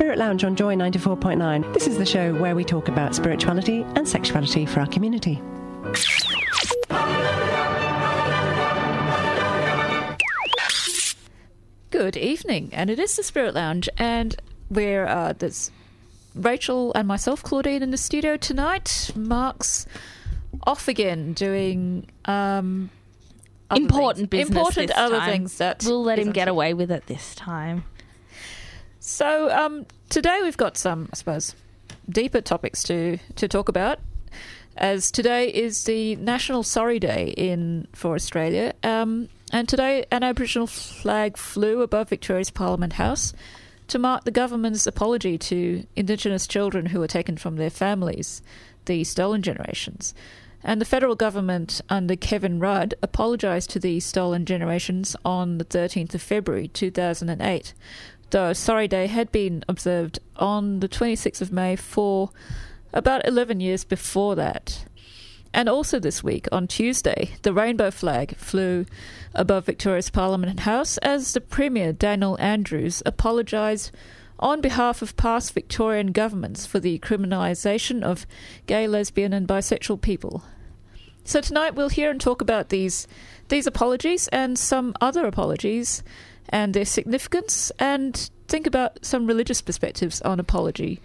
Spirit Lounge on Joy 94.9. This is the show where we talk about spirituality and sexuality for our community. Good evening, and it is the Spirit Lounge, and we're uh, there's Rachel and myself, Claudine, in the studio tonight. Mark's off again doing um, important things. business. important this other time. things that we'll let him get away with it this time. So um, today we've got some, I suppose, deeper topics to to talk about. As today is the National Sorry Day in for Australia, um, and today an Aboriginal flag flew above Victoria's Parliament House to mark the government's apology to Indigenous children who were taken from their families, the stolen generations. And the federal government, under Kevin Rudd, apologised to the stolen generations on the 13th of February 2008, though Sorry Day had been observed on the 26th of May for about 11 years before that. And also this week, on Tuesday, the rainbow flag flew above Victoria's Parliament House as the Premier, Daniel Andrews, apologised on behalf of past Victorian governments for the criminalisation of gay, lesbian, and bisexual people. So tonight we'll hear and talk about these these apologies and some other apologies and their significance and think about some religious perspectives on apology.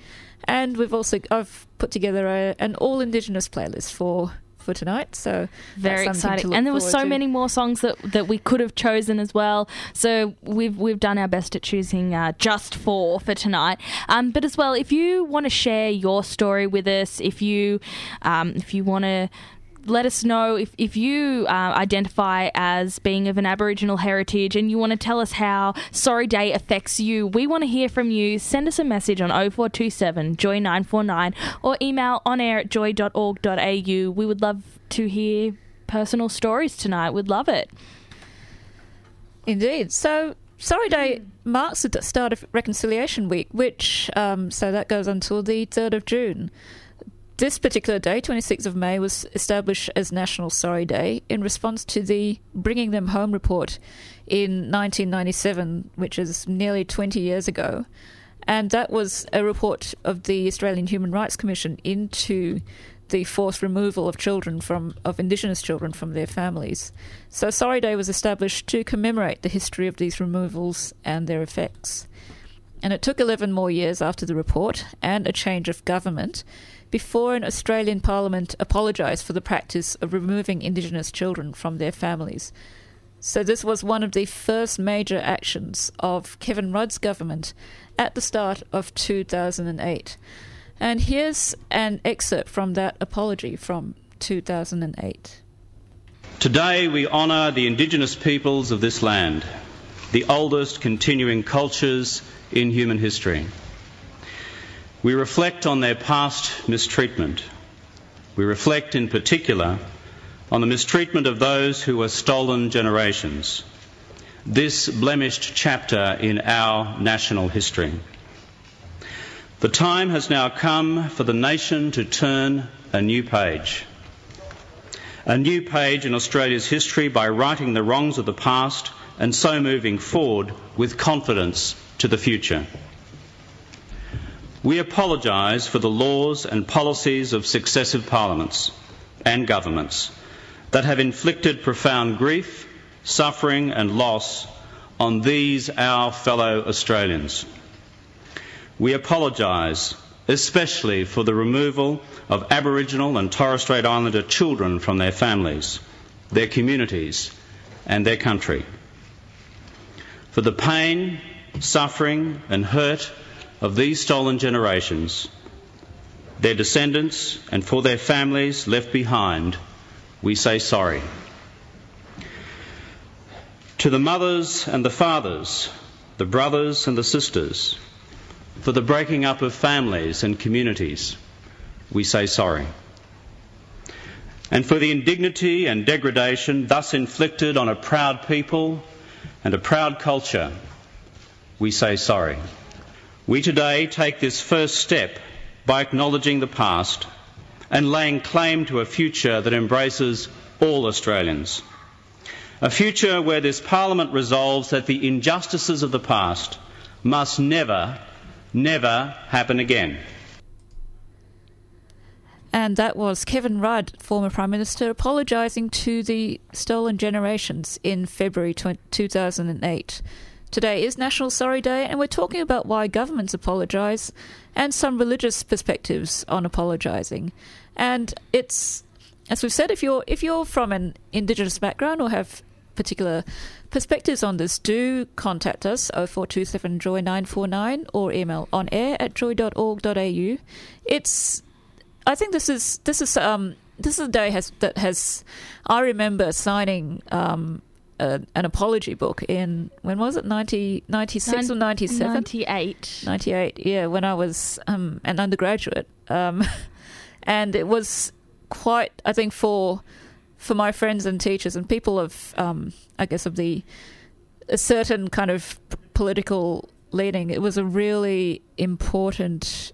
And we've also I've put together a, an all indigenous playlist for for tonight. So Very that's something to exciting, and there were so to. many more songs that, that we could have chosen as well. So we've we've done our best at choosing uh, just four for tonight. Um, but as well, if you want to share your story with us, if you um, if you want to let us know if, if you uh, identify as being of an Aboriginal heritage and you want to tell us how Sorry Day affects you. We want to hear from you. Send us a message on 0427 Joy 949 or email on air at joy.org.au. We would love to hear personal stories tonight. We'd love it. Indeed. So, Sorry Day marks the start of Reconciliation Week, which, um, so that goes until the 3rd of June. This particular day, 26th of May, was established as National Sorry Day in response to the Bringing Them Home report in 1997, which is nearly 20 years ago. And that was a report of the Australian Human Rights Commission into the forced removal of children from of Indigenous children from their families. So Sorry Day was established to commemorate the history of these removals and their effects. And it took 11 more years after the report and a change of government before an Australian Parliament apologised for the practice of removing Indigenous children from their families. So this was one of the first major actions of Kevin Rudd's government at the start of 2008. And here's an excerpt from that apology from 2008. Today we honour the Indigenous peoples of this land, the oldest continuing cultures in human history. We reflect on their past mistreatment. We reflect in particular on the mistreatment of those who were stolen generations, this blemished chapter in our national history. The time has now come for the nation to turn a new page. A new page in Australia's history by righting the wrongs of the past and so moving forward with confidence to the future. We apologise for the laws and policies of successive parliaments and governments that have inflicted profound grief, suffering, and loss on these, our fellow Australians. We apologise especially for the removal of Aboriginal and Torres Strait Islander children from their families, their communities, and their country. For the pain, suffering, and hurt of these stolen generations, their descendants, and for their families left behind, we say sorry. To the mothers and the fathers, the brothers and the sisters, for the breaking up of families and communities, we say sorry. And for the indignity and degradation thus inflicted on a proud people and a proud culture, we say sorry. We today take this first step by acknowledging the past and laying claim to a future that embraces all Australians. A future where this Parliament resolves that the injustices of the past must never, never happen again. And that was Kevin Rudd, former Prime Minister, apologising to the stolen generations in February 2008. Today is National Sorry Day, and we're talking about why governments apologise and some religious perspectives on apologising. And it's, as we've said, if you're if you're from an Indigenous background or have particular perspectives on this, do contact us 0427 Joy 949 or email on air at joy.org.au. It's I think this is this is um this is a day has that has I remember signing um a, an apology book in when was it? 90, 96 or 97 98. 98 yeah when i was um, an undergraduate. Um, and it was quite i think for for my friends and teachers and people of um, i guess of the a certain kind of p- political leaning it was a really important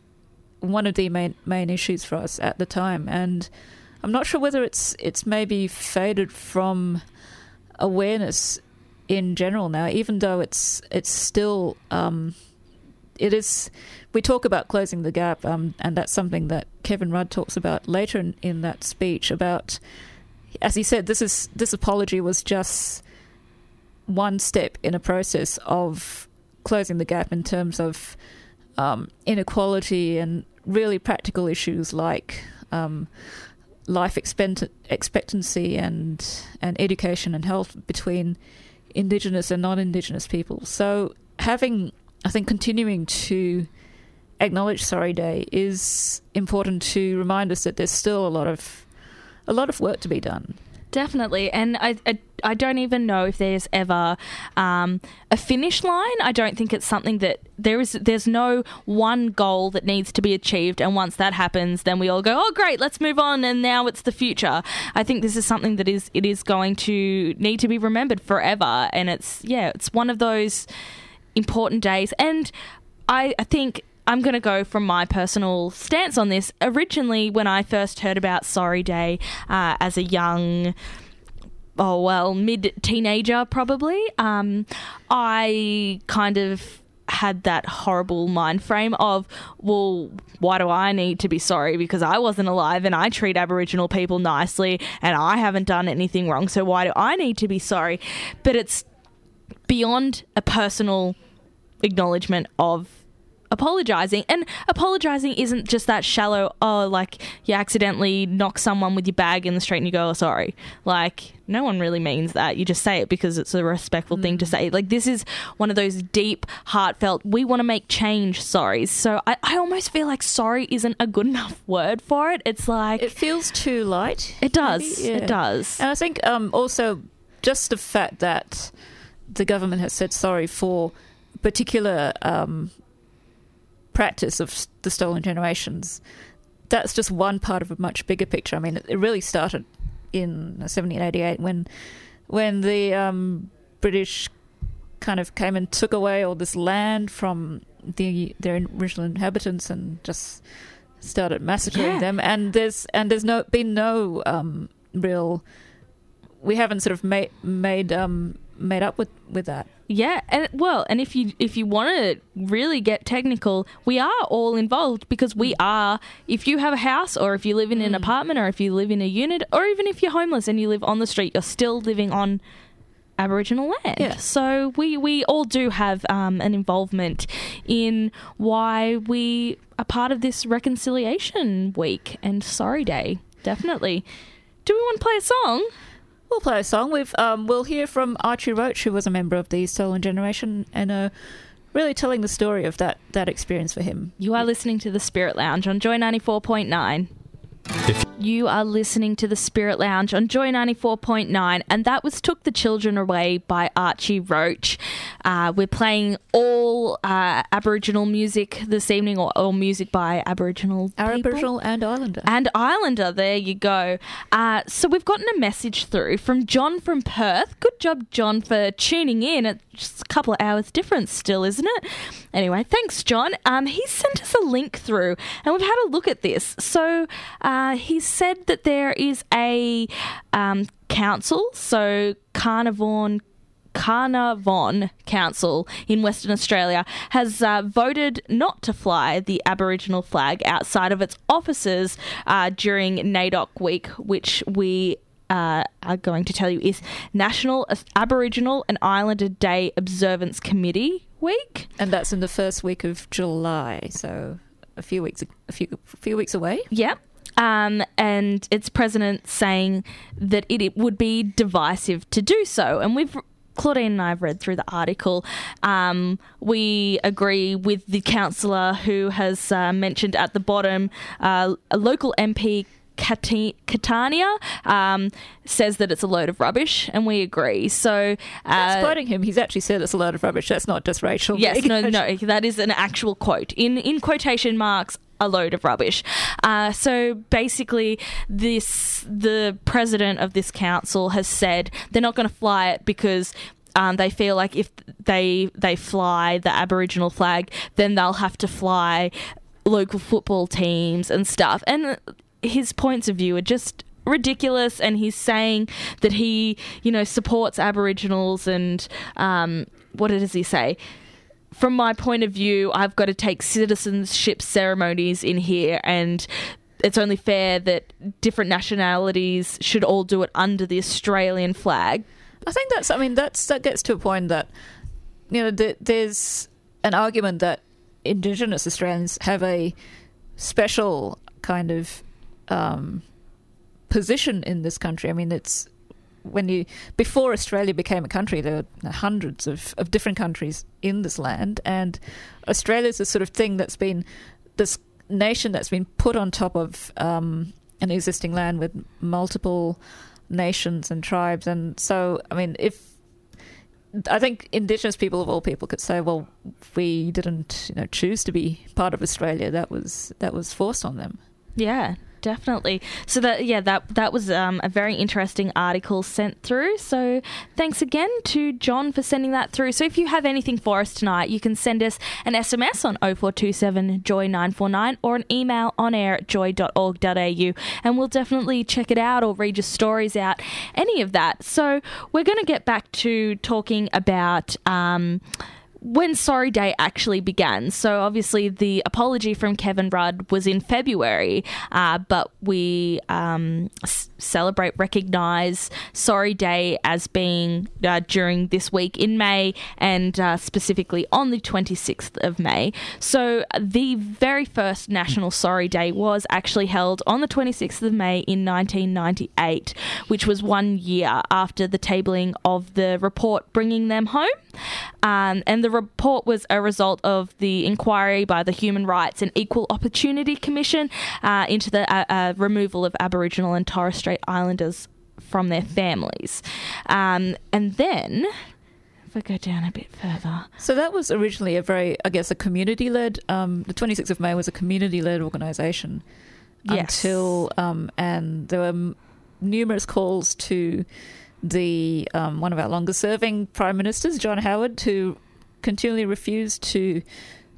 one of the main main issues for us at the time. And i'm not sure whether it's it's maybe faded from awareness in general now, even though it's it's still um, it is. We talk about closing the gap, um, and that's something that Kevin Rudd talks about later in, in that speech. About, as he said, this is this apology was just one step in a process of closing the gap in terms of um, inequality and really practical issues like um, life expect- expectancy and and education and health between indigenous and non-indigenous people. So having, I think, continuing to acknowledge Sorry Day is important to remind us that there's still a lot of a lot of work to be done. Definitely, and I, I, I don't even know if there's ever um, a finish line. I don't think it's something that there is. There's no one goal that needs to be achieved, and once that happens, then we all go, "Oh, great, let's move on." And now it's the future. I think this is something that is it is going to need to be remembered forever, and it's yeah, it's one of those important days, and I, I think I'm going to go from my personal stance on this. Originally, when I first heard about Sorry Day uh, as a young, oh, well, mid teenager probably, um, I kind of had that horrible mind frame of, well, why do I need to be sorry? Because I wasn't alive and I treat Aboriginal people nicely and I haven't done anything wrong. So why do I need to be sorry? But it's beyond a personal acknowledgement of apologizing. And apologizing isn't just that shallow oh like you accidentally knock someone with your bag in the street and you go oh sorry. Like no one really means that. You just say it because it's a respectful thing to say. Like this is one of those deep heartfelt we want to make change sorries so I, I almost feel like sorry isn't a good enough word for it. It's like It feels too light. it does. Maybe, yeah. it does. And I think um, also just the fact that the government has said sorry for particular um, practice of the stolen generations, that's just one part of a much bigger picture. I mean, it, it really started in 1788 when when the um, British kind of came and took away all this land from the their original inhabitants and just started massacring Yeah. them. And there's and there's no been no um, real. We haven't sort of made made um, made up with with that. Yeah, and well, and if you if you want to really get technical, we are all involved because we are. If you have a house, or if you live in an apartment, or if you live in a unit, or even if you're homeless and you live on the street, you're still living on Aboriginal land. Yeah. So we we all do have um, an involvement in why we are part of this reconciliation week and Sorry Day. Definitely. Do we want to play a song? We'll play a song. We've um, we'll hear from Archie Roach, who was a member of the Stolen Generation, and a really telling the story of that that experience for him. You are listening to the Spirit Lounge on Joy 94.9. You are listening to the Spirit Lounge on Joy 94.9, and that was Took the Children Away by Archie Roach. Uh, we're playing all uh, Aboriginal music this evening, or all music by Aboriginal people. Aboriginal and Islander. And Islander, there you go. Uh, so we've gotten a message through from John from Perth. Good job, John, for tuning in. It's just a couple of hours difference still, isn't it? Anyway, thanks, John. Um, he sent us a link through, and we've had a look at this. So uh, he said that there is a um, council, so Carnarvon Carnarvon Council in Western Australia has uh, voted not to fly the Aboriginal flag outside of its offices uh, during NAIDOC week, which we uh, are going to tell you is National Aboriginal and Islander Day Observance Committee week. and that's in the first week of July, so a few weeks a few a few weeks away. Yep. Um, and its president saying that it, it would be divisive to do so. And we've Claudine and I have read through the article. Um, we agree with the councillor who has uh, mentioned at the bottom uh, a local MP. Cati- Catania um, says that it's a load of rubbish, and we agree. So, That's uh, quoting him. He's actually said it's a load of rubbish. That's not just Rachel. Yes, no, no, that is an actual quote in in quotation marks. A load of rubbish. Uh, so basically, this the president of this council has said they're not going to fly it because um, they feel like if they they fly the Aboriginal flag, then they'll have to fly local football teams and stuff. And his points of view are just ridiculous and he's saying that he you know supports aboriginals and um, what does he say from my point of view, I've got to take citizenship ceremonies in here, and it's only fair that different nationalities should all do it under the Australian flag. I think that's. I mean, that's that gets to a point that you know th- there's an argument that Indigenous Australians have a special kind of um, position in this country. I mean, it's when you before Australia became a country, there were hundreds of, of different countries in this land, and Australia's the sort of thing that's been this nation that's been put on top of um, an existing land with multiple nations and tribes, and so I mean, if I think Indigenous people of all people could say, well, we didn't, you know, choose to be part of Australia. That was that was forced on them. Yeah, definitely. So that yeah, that that was um, a very interesting article sent through. So thanks again to John for sending that through. So if you have anything for us tonight, you can send us an SMS on 0427 joy 949 or an email on air at joy.org.au and we'll definitely check it out or read your stories out, any of that. So we're going to get back to talking about. Um, when Sorry Day actually began. So, obviously, the apology from Kevin Rudd was in February, uh, but we um, s- celebrate, recognise Sorry Day as being uh, during this week in May and uh, specifically on the 26th of May. So, the very first National Sorry Day was actually held on the 26th of May in 1998, which was one year after the tabling of the report bringing them home. Um, and the report was a result of the inquiry by the Human Rights and Equal Opportunity Commission uh, into the uh, uh, removal of Aboriginal and Torres Strait Islanders from their families. Um, and then, if I go down a bit further, So that was originally a very, I guess, a community-led. Um, the 26th of May was a community-led organisation Yes. until, um, and there were m- numerous calls to the um, one of our longest-serving prime ministers, John Howard, to continually refused to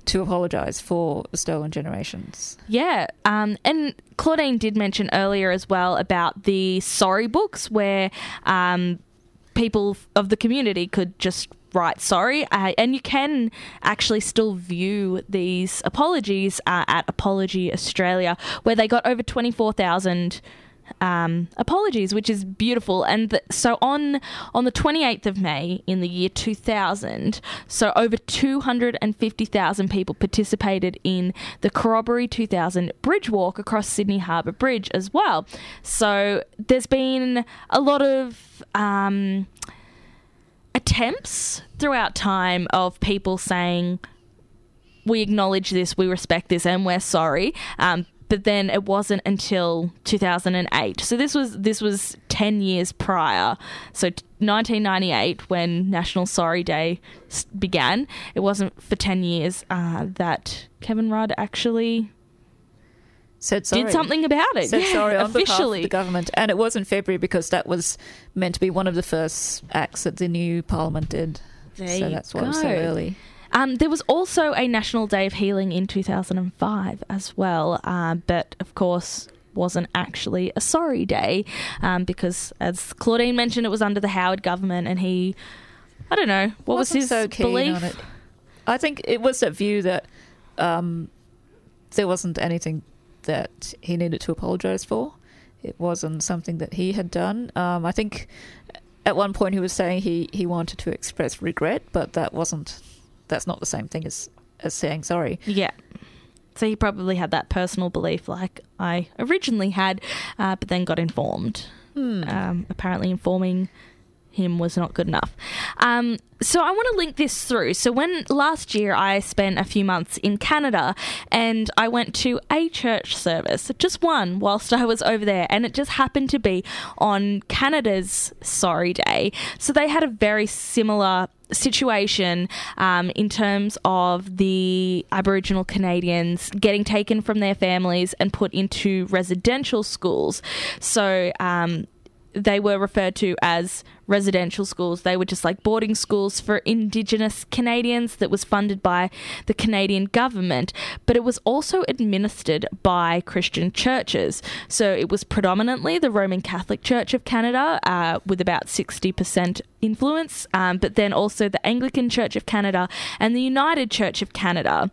to apologise for stolen generations. Yeah, um, and Claudine did mention earlier as well about the sorry books where um, people of the community could just write sorry, uh, and you can actually still view these apologies uh, at Apology Australia, where they got over twenty four thousand um, apologies, which is beautiful. And th- so on on the 28th of May in the year 2000, so over 250,000 people participated in the Corroboree 2000 Bridge Walk across Sydney Harbour Bridge as well. So there's been a lot of um, attempts throughout time of people saying we acknowledge this, we respect this, and we're sorry. Um, but then it wasn't until 2008. So this was this was 10 years prior. So t- 1998, when National Sorry Day s- began, it wasn't for 10 years uh, that Kevin Rudd actually Said sorry. did something about it. Said Yeah, sorry on behalf officially. of the government, and it was in February because that was meant to be one of the first acts that the new parliament did. There so that's why it was so early. Um, there was also a National Day of Healing in 2005 as well, uh, but of course wasn't actually a sorry day um, because, as Claudine mentioned, it was under the Howard government, and he, I don't know, what was his so belief? on it. I think it was that view that um, there wasn't anything that he needed to apologise for. It wasn't something that he had done. Um, I think at one point he was saying he, he wanted to express regret, but that wasn't. That's not the same thing as as saying sorry. Yeah. So he probably had that personal belief, like I originally had, uh, but then got informed. Um, apparently, informing him was not good enough. Um, so I want to link this through. So when last year I spent a few months in Canada and I went to a church service, just one, whilst I was over there, and it just happened to be on Canada's Sorry Day. So they had a very similar situation um, in terms of the Aboriginal Canadians getting taken from their families and put into residential schools. So um, they were referred to as residential schools. They were just like boarding schools for Indigenous Canadians that was funded by the Canadian government, but it was also administered by Christian churches. So it was predominantly the Roman Catholic Church of Canada uh, with about 60% influence, um, but then also the Anglican Church of Canada and the United Church of Canada.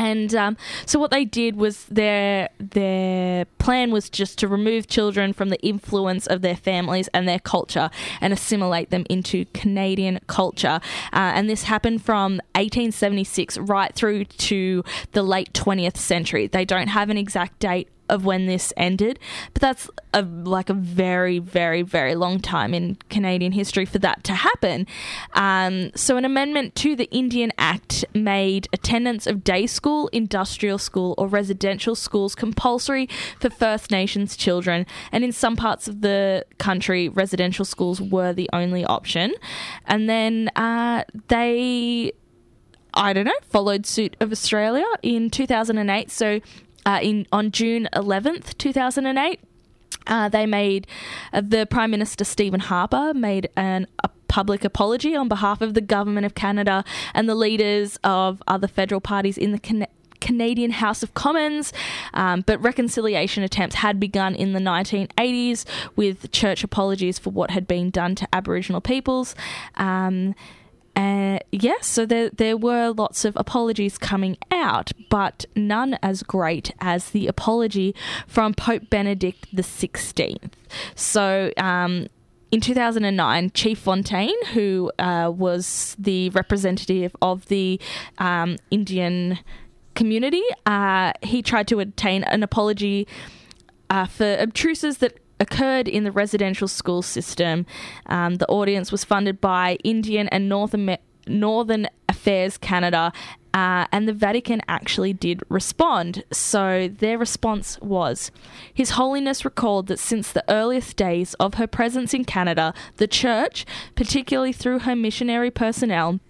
And um, so what they did was their their plan was just to remove children from the influence of their families and their culture and assimilate them into Canadian culture. Uh, and this happened from 1876 right through to the late 20th century. They don't have an exact date of when this ended, but that's a, like a very, very, very long time in Canadian history for that to happen. Um, so, an amendment to the Indian Act made attendance of day school, industrial school, or residential schools compulsory for First Nations children, and in some parts of the country, residential schools were the only option. And then uh, they I don't know, followed suit of Australia in 2008. So, uh, in on June 11th, 2008, uh, they made uh, the Prime Minister Stephen Harper made an a public apology on behalf of the government of Canada and the leaders of other federal parties in the. Can- Canadian House of Commons, um, but reconciliation attempts had begun in the 1980s with church apologies for what had been done to Aboriginal peoples. Um, uh, yes, so there there were lots of apologies coming out, but none as great as the apology from Pope Benedict the Sixteenth. So. Um, in 2009, Chief Fontaine, who uh, was the representative of the um, Indian community, uh, he tried to obtain an apology uh, for obtruses that occurred in the residential school system. Um, the audience was funded by Indian and North Amer- Northern Affairs Canada, uh, and the Vatican actually did respond. So their response was His Holiness recalled that since the earliest days of her presence in Canada, the Church, particularly through her missionary personnel,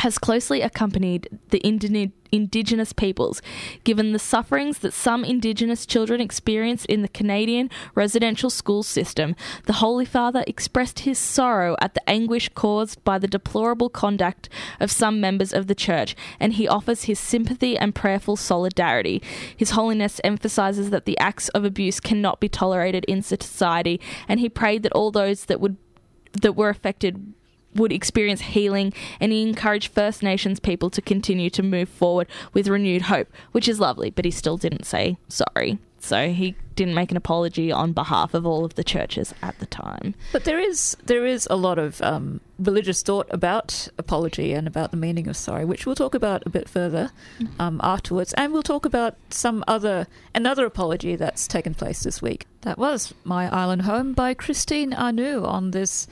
has closely accompanied the Indi- Indigenous peoples, given the sufferings that some Indigenous children experienced in the Canadian residential school system. The Holy Father expressed his sorrow at the anguish caused by the deplorable conduct of some members of the Church, and he offers his sympathy and prayerful solidarity. His Holiness emphasizes that the acts of abuse cannot be tolerated in society, and he prayed that all those that would that were affected would experience healing and he encouraged First Nations people to continue to move forward with renewed hope, which is lovely, but he still didn't say sorry. So he didn't make an apology on behalf of all of the churches at the time. But there is there is a lot of um, religious thought about apology and about the meaning of sorry, which we'll talk about a bit further um, afterwards, and we'll talk about some other another apology that's taken place this week. That was "My Island Home" by Christine Anu on this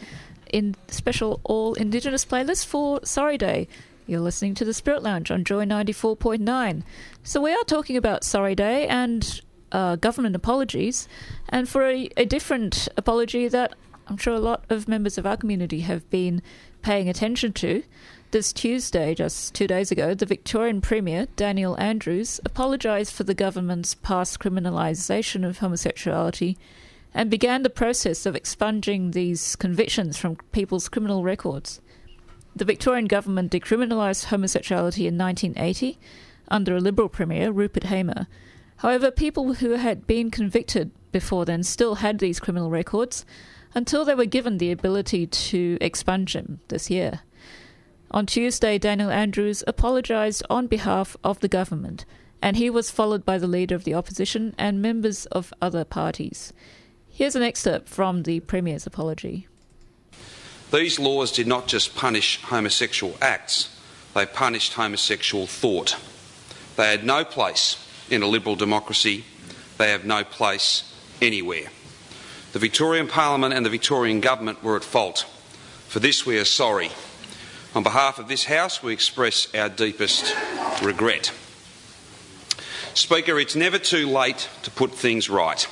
in special all Indigenous playlist for Sorry Day. You're listening to the Spirit Lounge on Joy 94.9. So we are talking about Sorry Day and uh, government apologies, and for a, a different apology that I'm sure a lot of members of our community have been paying attention to. This Tuesday, just two days ago, the Victorian Premier, Daniel Andrews, apologised for the government's past criminalisation of homosexuality and began the process of expunging these convictions from people's criminal records. The Victorian government decriminalised homosexuality in 1980 under a Liberal Premier, Rupert Hamer. However, people who had been convicted before then still had these criminal records until they were given the ability to expunge them this year. On Tuesday, Daniel Andrews apologised on behalf of the government, and he was followed by the leader of the opposition and members of other parties. Here's an excerpt from the Premier's apology. These laws did not just punish homosexual acts, they punished homosexual thought. They had no place in a liberal democracy, they have no place anywhere. The Victorian Parliament and the Victorian Government were at fault. For this, we are sorry. On behalf of this House, we express our deepest regret. Speaker, it's never too late to put things right.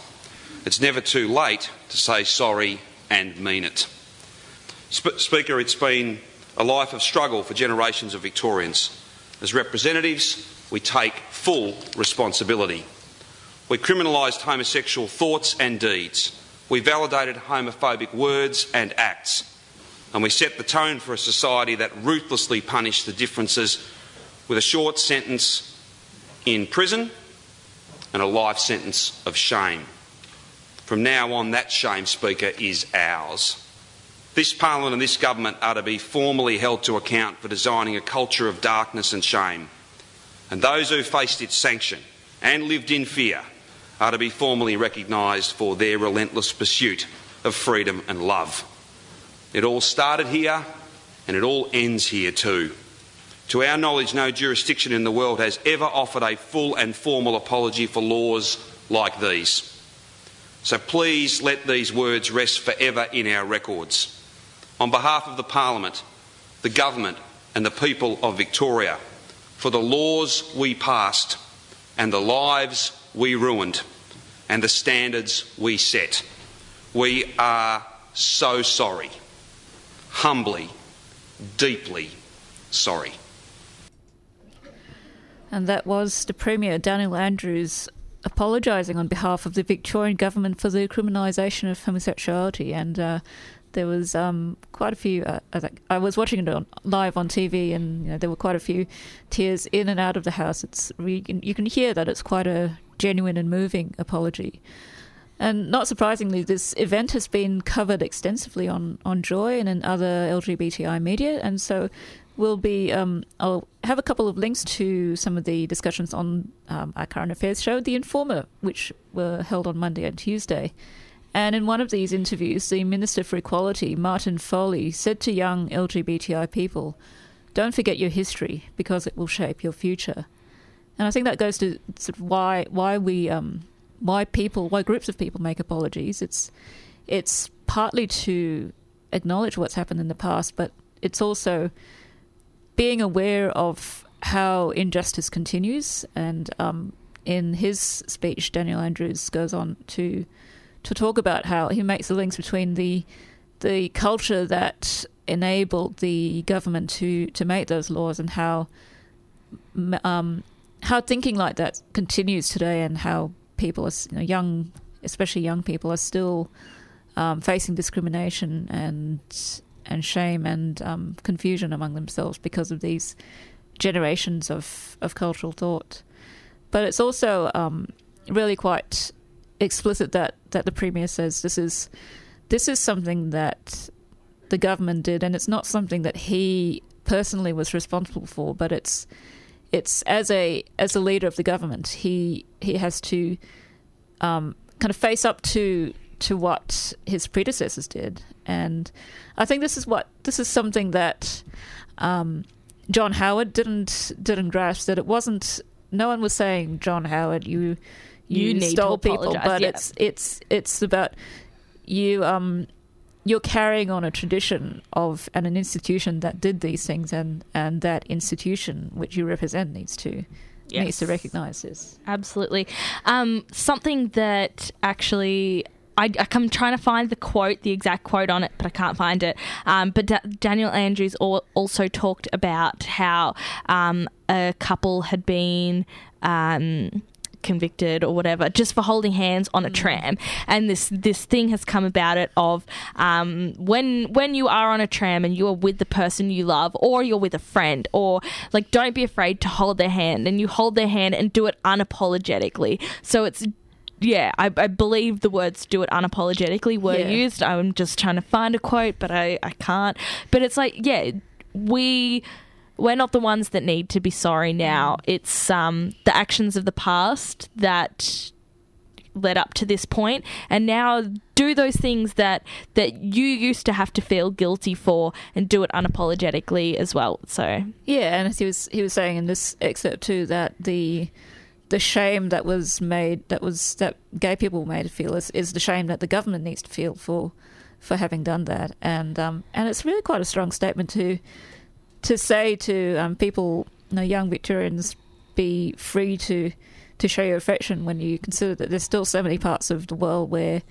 It's never too late to say sorry and mean it. Sp- Speaker, it's been a life of struggle for generations of Victorians. As representatives, we take full responsibility. We criminalised homosexual thoughts and deeds. We validated homophobic words and acts. And we set the tone for a society that ruthlessly punished the differences with a short sentence in prison and a life sentence of shame. From now on, that shame, Speaker, is ours. This Parliament and this Government are to be formally held to account for designing a culture of darkness and shame. And those who faced its sanction and lived in fear are to be formally recognised for their relentless pursuit of freedom and love. It all started here and it all ends here too. To our knowledge, no jurisdiction in the world has ever offered a full and formal apology for laws like these. So please let these words rest forever in our records. On behalf of the Parliament, the Government, and the people of Victoria, for the laws we passed and the lives we ruined and the standards we set, we are so sorry. Humbly, deeply sorry. And that was the Premier, Daniel Andrews, apologising on behalf of the Victorian government for the criminalisation of homosexuality. And uh, there was um, quite a few. Uh, I, was watching it on, live on TV, and you know, there were quite a few tears in and out of the house. It's you can, you can hear that it's quite a genuine and moving apology. And not surprisingly, this event has been covered extensively on, on Joy and in other LGBTI media. And so we'll be, um, I'll have a couple of links to some of the discussions on um, our current affairs show, The Informer, which were held on Monday and Tuesday. And in one of these interviews, the Minister for Equality, Martin Foley, said to young LGBTI people, Don't forget your history because it will shape your future. And I think that goes to sort of why why we um, why people why groups of people make apologies. It's it's partly to acknowledge what's happened in the past, but it's also being aware of how injustice continues. And um, in his speech, Daniel Andrews goes on to to talk about how he makes the links between the the culture that enabled the government to to make those laws and how um, how thinking like that continues today and how people are you know, young especially young people are still um, facing discrimination and and shame and um, confusion among themselves because of these generations of, of cultural thought. But it's also um, really quite explicit that, that the premier says this is this is something that the government did, and it's not something that he personally was responsible for, but it's it's as a as a leader of the government, he he has to um, kind of face up to to what his predecessors did, and I think this is what this is something that um, John Howard didn't didn't grasp that it wasn't. No one was saying John Howard, you you, You stole people, but yeah. it's it's it's about you um you're carrying on a tradition of and an institution that did these things, and and that institution which you represent needs to needs to recognise this. Absolutely. Um, something that actually. I, I'm trying to find the quote, the exact quote on it, but I can't find it. Um, but Da- Daniel Andrews al- also talked about how um, a couple had been um, convicted or whatever just for holding hands on a tram, and this this thing has come about it of um, when when you are on a tram and you are with the person you love, or you're with a friend, or like don't be afraid to hold their hand, and you hold their hand and do it unapologetically. So it's yeah, I, I believe the words "do it unapologetically" were Yeah. used. I'm just trying to find a quote, but I, I can't. But it's like, yeah, we we're not the ones that need to be sorry now. It's um the actions of the past that led up to this point and now do those things that that you used to have to feel guilty for and do it unapologetically as well so Yeah, and as he was he was saying in this excerpt too that the the shame that was made that was that gay people were made to feel is, is the shame that the government needs to feel for for having done that, and um and it's really quite a strong statement to to say to um people, you know, young Victorians, be free to to show your affection when you consider that there's still so many parts of the world where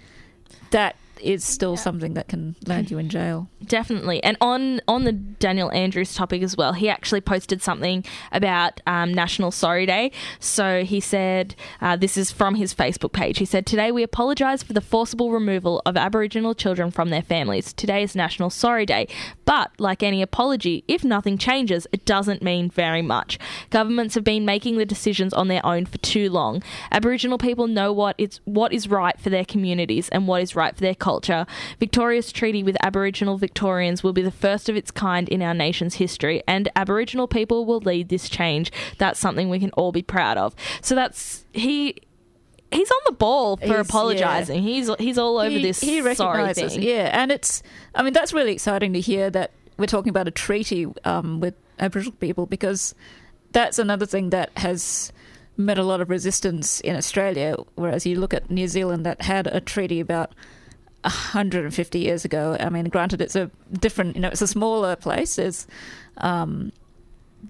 that is still something that can land you in jail. Definitely. And on on the Daniel Andrews topic as well, he actually posted something about um, National Sorry Day. So he said, uh, this is from his Facebook page. He said, Today we apologise for the forcible removal of Aboriginal children from their families. Today is National Sorry Day. But like any apology, if nothing changes, it doesn't mean very much. Governments have been making the decisions on their own for too long. Aboriginal people know what it's what is right for their communities and what is right for their culture. Victoria's treaty with Aboriginal Victorians will be the first of its kind in our nation's history, and Aboriginal people will lead this change. That's something we can all be proud of. So that's he. He's on the ball for apologising. He's he's all over he, this he sorry thing. yeah, and it's. I mean, that's really exciting to hear that we're talking about a treaty um, with Aboriginal people because that's another thing that has met a lot of resistance in Australia. Whereas you look at New Zealand that had a treaty about 150 years ago. I mean, granted, it's a different, you know, it's a smaller place. It's, um,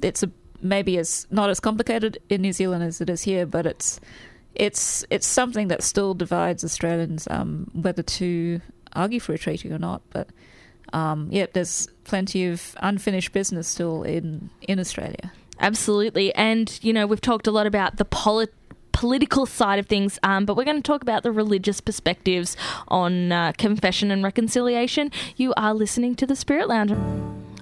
it's a maybe as not as complicated in New Zealand as it is here, but it's it's it's something that still divides Australians um, whether to argue for a treaty or not. But um, yeah, there's plenty of unfinished business still in in Australia. Absolutely. And, you know, we've talked a lot about the polit- political side of things, um, but we're going to talk about the religious perspectives on uh, confession and reconciliation. You are listening to The Spirit Lounge.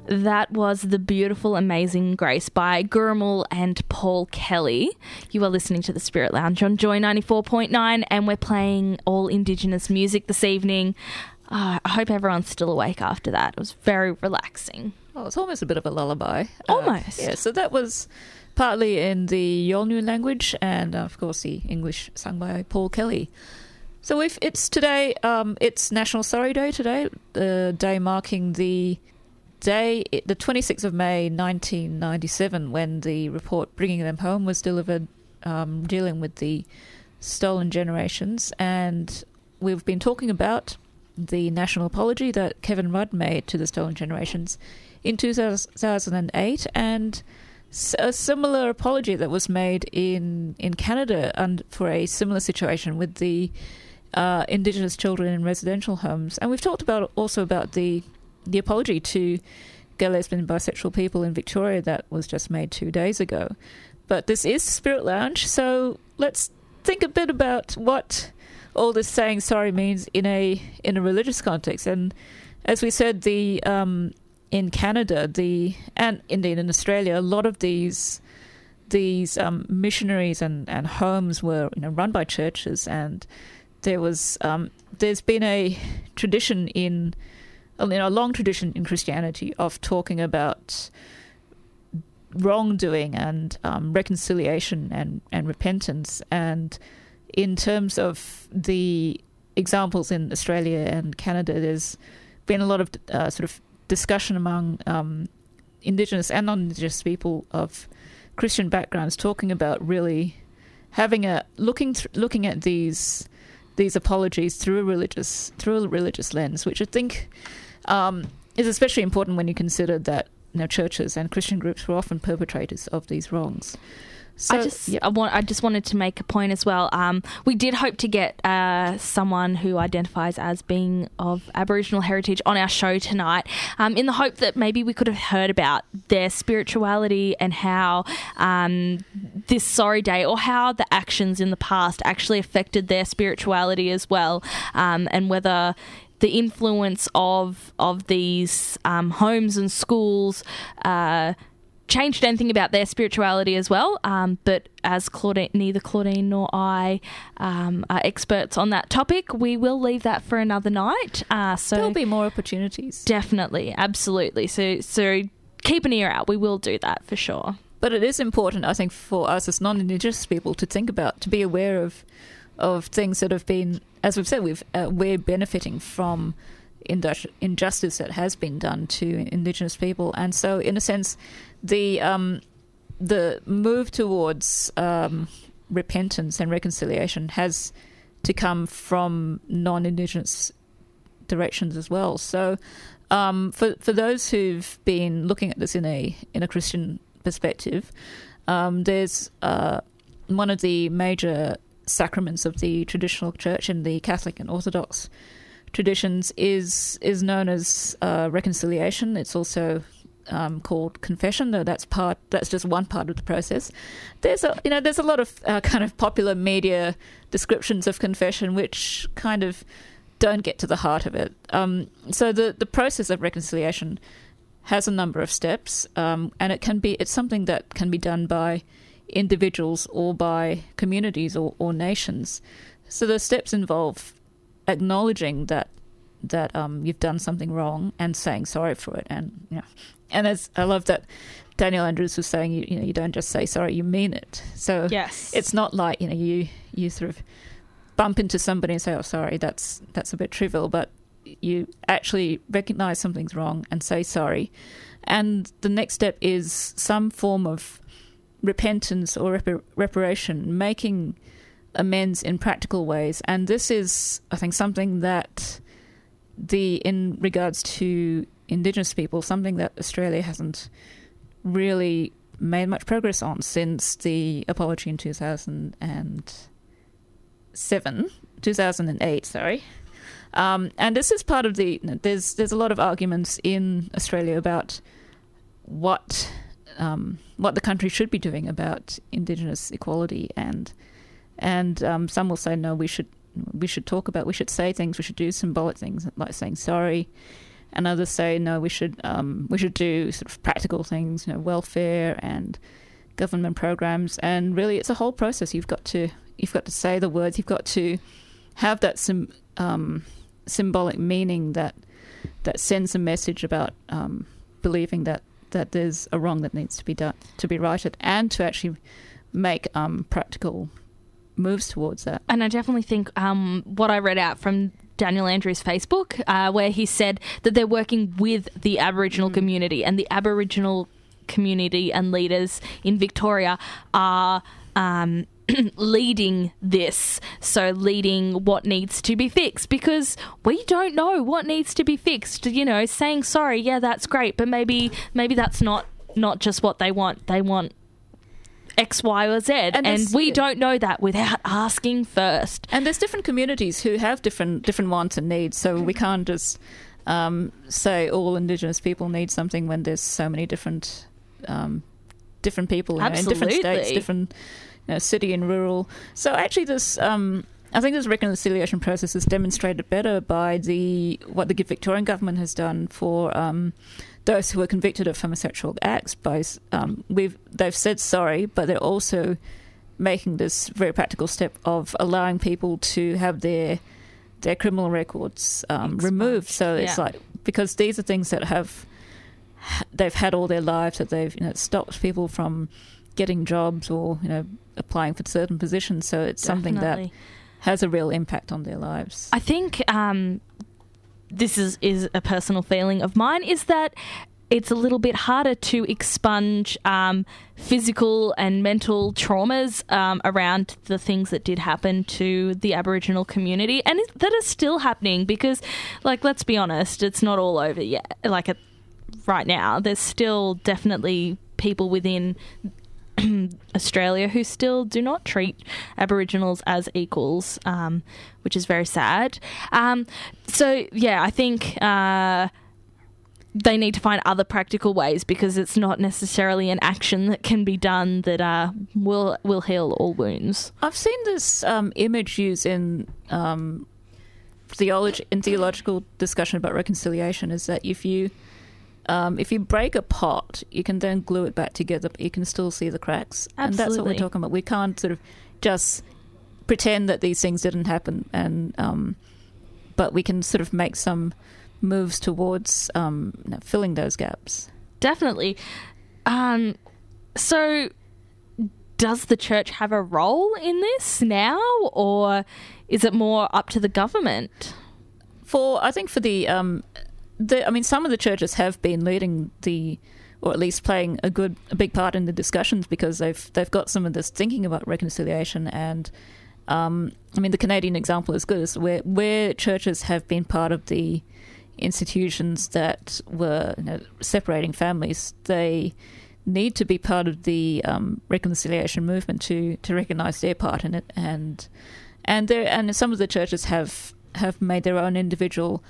That was the beautiful, amazing Grace by Gurrumul and Paul Kelly. You are listening to the Spirit Lounge on Joy 94.9, and we're playing all Indigenous music this evening. Uh, I hope everyone's still awake after that. It was very relaxing. Oh, it's almost a bit of a lullaby. Uh, Almost. yeah, so that was partly in the Yolngu language and, uh, of course, the English sung by Paul Kelly. So if it's today, um, it's National Sorry Day today, the day marking the day, the 26th of May 1997, when the report Bringing Them Home was delivered, um, dealing with the stolen generations. And we've been talking about the national apology that Kevin Rudd made to the stolen generations in 2008 and a similar apology that was made in in Canada and for a similar situation with the uh, Indigenous children in residential homes. And we've talked about also about the the apology to gay, lesbian, bisexual people in Victoria that was just made two days ago. But this is Spirit Lounge, so let's think a bit about what all this saying sorry means in a in a religious context. And as we said, the um, in Canada, the and indeed in Australia, a lot of these these um, missionaries and, and homes were you know run by churches, and there was um, there's been a tradition in you know, a long tradition in Christianity of talking about wrongdoing and um, reconciliation and, and repentance. And in terms of the examples in Australia and Canada, there's been a lot of uh, sort of discussion among um, Indigenous and non-Indigenous people of Christian backgrounds talking about really having a looking th- looking at these these apologies through a religious through a religious lens, which I think um, is especially important when you consider that you know, churches and Christian groups were often perpetrators of these wrongs. So, I just yeah. I want I just wanted to make a point as well. Um, we did hope to get uh, someone who identifies as being of Aboriginal heritage on our show tonight, um, in the hope that maybe we could have heard about their spirituality and how um, this sorry day or how the actions in the past actually affected their spirituality as well, um, and whether the influence of of these um, homes and schools. Uh, changed anything about their spirituality as well. Um, but as Claudine, neither Claudine nor I um, are experts on that topic, we will leave that for another night. Uh, so there'll be more opportunities. definitely, absolutely. So so keep an ear out. We will do that for sure. But it is important, I think, for us as non-Indigenous people to think about, to be aware of, of things that have been, as we've said, we've uh, we're benefiting from injustice that has been done to Indigenous people, and so in a sense, the um, the move towards um, repentance and reconciliation has to come from non-Indigenous directions as well. So, um, for for those who've been looking at this in a in a Christian perspective, um, there's uh, one of the major sacraments of the traditional church in the Catholic and Orthodox traditions is is known as uh, reconciliation. It's also um, called confession, though that's part that's just one part of the process. There's a you know there's a lot of uh, kind of popular media descriptions of confession which kind of don't get to the heart of it. Um, so the the process of reconciliation has a number of steps, um, and it can be it's something that can be done by individuals or by communities or, or nations. So the steps involve acknowledging that that um, you've done something wrong and saying sorry for it, and you know, and as I love that Daniel Andrews was saying, you, you know, you don't just say sorry, you mean it. So Yes. it's not like you know you you sort of bump into somebody and say, "Oh, sorry, that's that's a bit trivial," but you actually recognize something's wrong and say sorry. And the next step is some form of repentance or repar- reparation, making amends in practical ways. And this is, I think, something that the in regards to Indigenous people, something that Australia hasn't really made much progress on since the apology in 2007, 2008, sorry. Um, and this is part of the. There's there's a lot of arguments in Australia about what um, what the country should be doing about Indigenous equality, and and um, some will say no, we should we should talk about, we should say things, we should do symbolic things like saying sorry, and others say no, we should um, we should do sort of practical things, you know, welfare and government programs, and really it's a whole process. You've got to you've got to say the words, you've got to have that sim, um, symbolic meaning that that sends a message about um, believing that that there's a wrong that needs to be done to be righted, and to actually make um, practical moves towards that. And I definitely think um, what I read out from Daniel Andrews' Facebook, uh, where he said that they're working with the Aboriginal community, and the Aboriginal community and leaders in Victoria are. Um, leading this, so leading what needs to be fixed because we don't know what needs to be fixed. You know, saying sorry, yeah, that's great, but maybe maybe that's not not just what they want. They want X, Y, or Z, and, this- we don't know that without asking first. And there's different communities who have different different wants and needs, so we can't just um, say all Indigenous people need something when there's so many different um, different people you know, in different states, different you know, city and rural. So actually, this um, I think this reconciliation process is demonstrated better by the what the Victorian government has done for. Um, those who were convicted of homosexual acts, by um, we've they've said sorry, but they're also making this very practical step of allowing people to have their their criminal records um, removed. So it's Yeah. like because these are things that have they've had all their lives that they've you know stopped people from getting jobs or you know applying for certain positions. So it's something that has a real impact on their lives. I think um, this is is a personal feeling of mine is that it's a little bit harder to expunge um, physical and mental traumas um, around the things that did happen to the Aboriginal community and that are still happening because, like, let's be honest, it's not all over yet. Like, right now, there's still definitely people within Australia who still do not treat Aboriginals as equals, um, which is very sad. Um, so, yeah, I think. Uh, they need to find other practical ways because it's not necessarily an action that can be done that uh, will will heal all wounds. I've seen this um, image used in um, theology in theological discussion about reconciliation. Is that if you um, if you break a pot, you can then glue it back together, but you can still see the cracks, and that's what we're talking about. We can't sort of just pretend that these things didn't happen, and um, but we can sort of make some moves towards um, filling those gaps. Definitely. Um, so, does the church have a role in this now, or is it more up to the government? for I think for the um the I mean some of the churches have been leading the or at least playing a good a big part in the discussions because they've they've got some of this thinking about reconciliation and um I mean the Canadian example is good. Is where where churches have been part of the institutions that were you know, separating families they need to be part of the um, reconciliation movement to to recognize their part in it. And and there and some of the churches have have made their own individual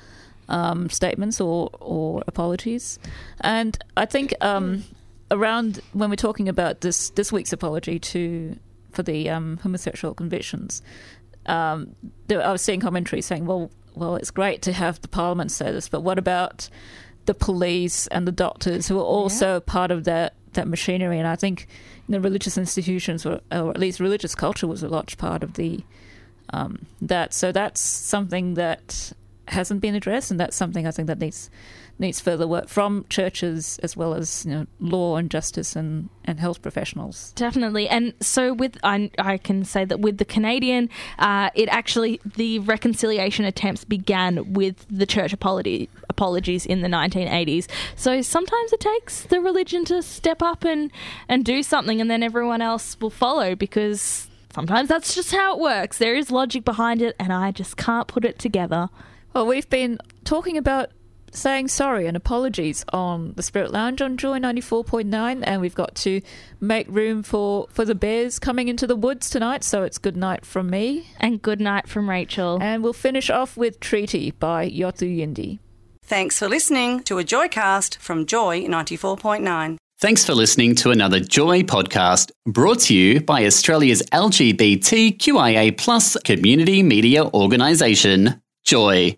um, statements or or apologies, and I think um, around when we're talking about this this week's apology to for the um, homosexual convictions, um, there, I was seeing commentary saying, well, well, it's great to have the parliament say this, but what about the police and the doctors who are also part of that that machinery? And I think the religious institutions, were, or at least religious culture, was a large part of the um, that. So that's something that hasn't been addressed, and that's something I think that needs needs further work from churches as well as you know law and justice and, and health professionals. Definitely. And so, with I, I can say that with the Canadian, uh, it actually, the reconciliation attempts began with the church apology, apologies in the 1980s. So sometimes it takes the religion to step up and, and do something, and then everyone else will follow because sometimes that's just how it works. There is logic behind it, and I just can't put it together. Well, we've been talking about saying sorry and apologies on the Spirit Lounge on Joy 94.9 and we've got to make room for for the bears coming into the woods tonight so it's good night from me And good night from Rachel. and we'll finish off with Treaty by Yothu Yindi. Thanks for listening to a Joycast from Joy 94.9. Thanks for listening to another Joy podcast brought to you by Australia's LGBTQIA plus community media organisation, Joy.